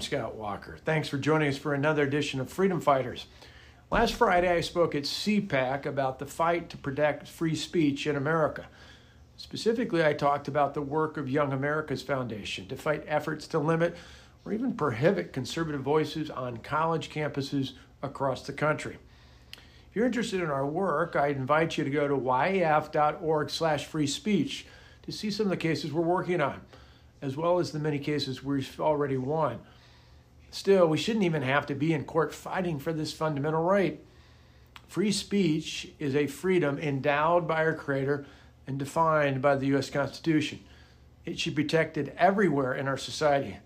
I'm Scott Walker. Thanks for joining us for another edition of Freedom Fighters. Last Friday, I spoke at CPAC about the fight to protect free speech in America. Specifically, I talked about the work of Young America's Foundation to fight efforts to limit or even prohibit conservative voices on college campuses across the country. If you're interested in our work, I invite you to go to yaf.org slash free speech to see some of the cases we're working on, as well as the many cases we've already won. Still, we shouldn't even have to be in court fighting for this fundamental right. Free speech is a freedom endowed by our Creator and defined by the U.S. Constitution. It should be protected everywhere in our society,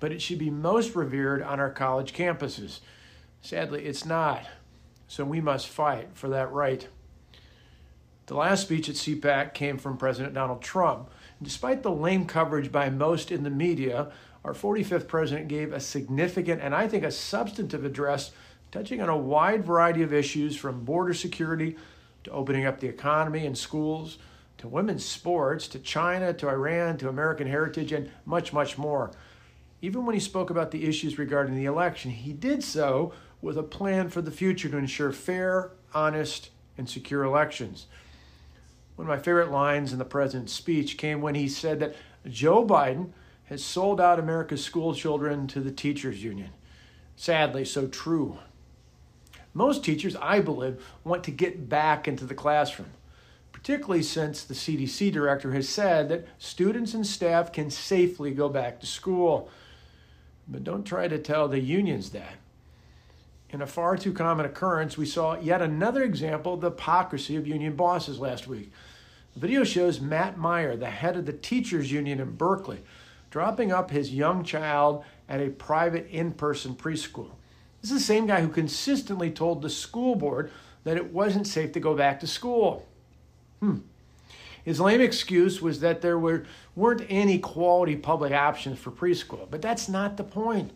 but it should be most revered on our college campuses. Sadly, it's not. So we must fight for that right. The last speech at CPAC came from President Donald Trump. Despite the lame coverage by most in the media, our 45th president gave a significant and I think a substantive address touching on a wide variety of issues from border security to opening up the economy and schools to women's sports to China to Iran to American heritage and much, much more. Even when he spoke about the issues regarding the election, he did so with a plan for the future to ensure fair, honest, and secure elections. One of my favorite lines in the president's speech came when he said that Joe Biden has sold out America's school children to the teachers union. Sadly, so true. Most teachers, I believe, want to get back into the classroom, particularly since the CDC director has said that students and staff can safely go back to school. But don't try to tell the unions that. In a far too common occurrence, we saw yet another example of the hypocrisy of union bosses last week. The video shows Matt Meyer, the head of the teachers union in Berkeley, dropping up his young child at a private in person preschool. This is the same guy who consistently told the school board that it wasn't safe to go back to school. Hmm. His lame excuse was that there were, weren't any quality public options for preschool, but that's not the point.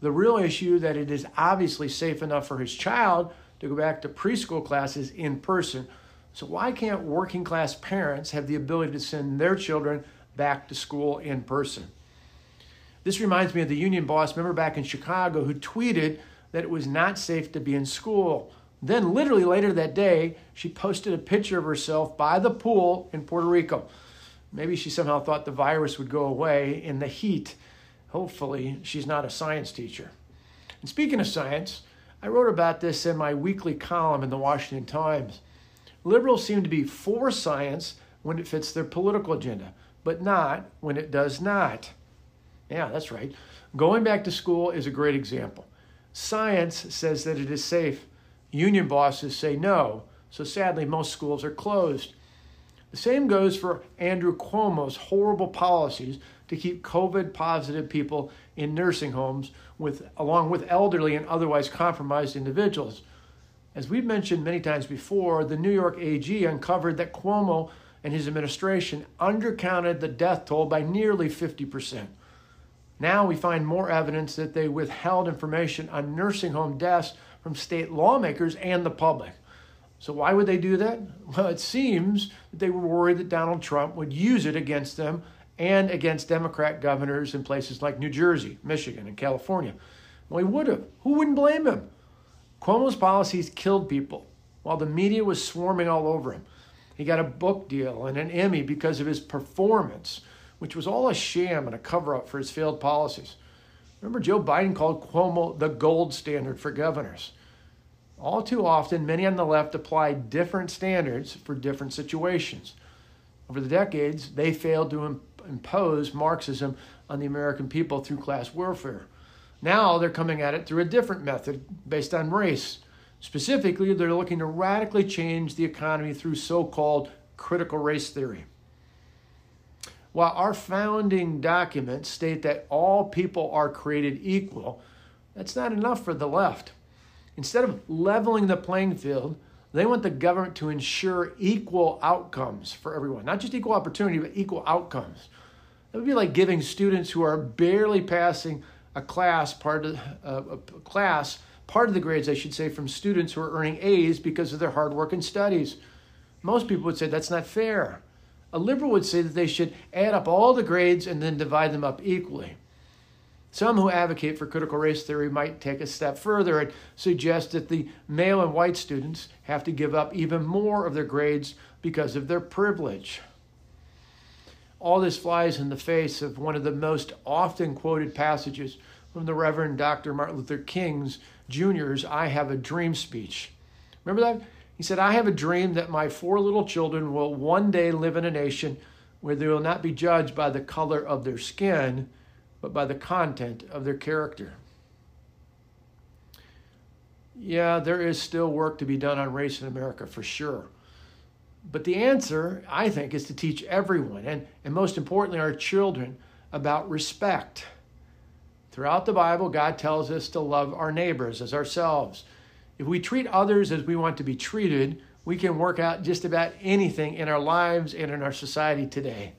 The real issue that it is obviously safe enough for his child to go back to preschool classes in person. So why can't working class parents have the ability to send their children back to school in person? This reminds me of the union boss, remember back in Chicago, who tweeted that it was not safe to be in school. Then, literally later that day, she posted a picture of herself by the pool in Puerto Rico. Maybe she somehow thought the virus would go away in the heat Hopefully, she's not a science teacher. And speaking of science, I wrote about this in my weekly column in the Washington Times. Liberals seem to be for science when it fits their political agenda, but not when it does not. Yeah, that's right. Going back to school is a great example. Science says that it is safe. Union bosses say no, so sadly, most schools are closed. The same goes for Andrew Cuomo's horrible policies to keep COVID positive people in nursing homes with, along with elderly and otherwise compromised individuals. As we've mentioned many times before, the New York AG uncovered that Cuomo and his administration undercounted the death toll by nearly 50%. Now we find more evidence that they withheld information on nursing home deaths from state lawmakers and the public. So, why would they do that? Well, it seems that they were worried that Donald Trump would use it against them and against Democrat governors in places like New Jersey, Michigan, and California. Well, he would have. Who wouldn't blame him? Cuomo's policies killed people while the media was swarming all over him. He got a book deal and an Emmy because of his performance, which was all a sham and a cover up for his failed policies. Remember, Joe Biden called Cuomo the gold standard for governors. All too often, many on the left apply different standards for different situations. Over the decades, they failed to impose Marxism on the American people through class warfare. Now they're coming at it through a different method based on race. Specifically, they're looking to radically change the economy through so called critical race theory. While our founding documents state that all people are created equal, that's not enough for the left. Instead of leveling the playing field, they want the government to ensure equal outcomes for everyone, not just equal opportunity, but equal outcomes. That would be like giving students who are barely passing a class part of uh, a class part of the grades, I should say, from students who are earning A's because of their hard work and studies. Most people would say that's not fair. A liberal would say that they should add up all the grades and then divide them up equally. Some who advocate for critical race theory might take a step further and suggest that the male and white students have to give up even more of their grades because of their privilege. All this flies in the face of one of the most often quoted passages from the Reverend Dr. Martin Luther King's Jr.'s I Have a Dream speech. Remember that? He said, I have a dream that my four little children will one day live in a nation where they will not be judged by the color of their skin, but by the content of their character. Yeah, there is still work to be done on race in America for sure. But the answer, I think, is to teach everyone, and, and most importantly, our children, about respect. Throughout the Bible, God tells us to love our neighbors as ourselves. If we treat others as we want to be treated, we can work out just about anything in our lives and in our society today.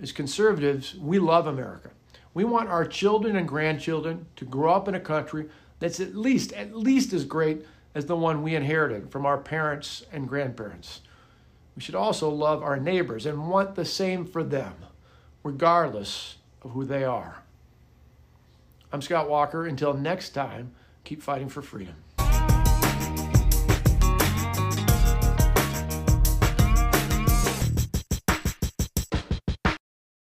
As conservatives, we love America. We want our children and grandchildren to grow up in a country that's at least at least as great as the one we inherited from our parents and grandparents. We should also love our neighbors and want the same for them, regardless of who they are. I'm Scott Walker. Until next time, keep fighting for freedom.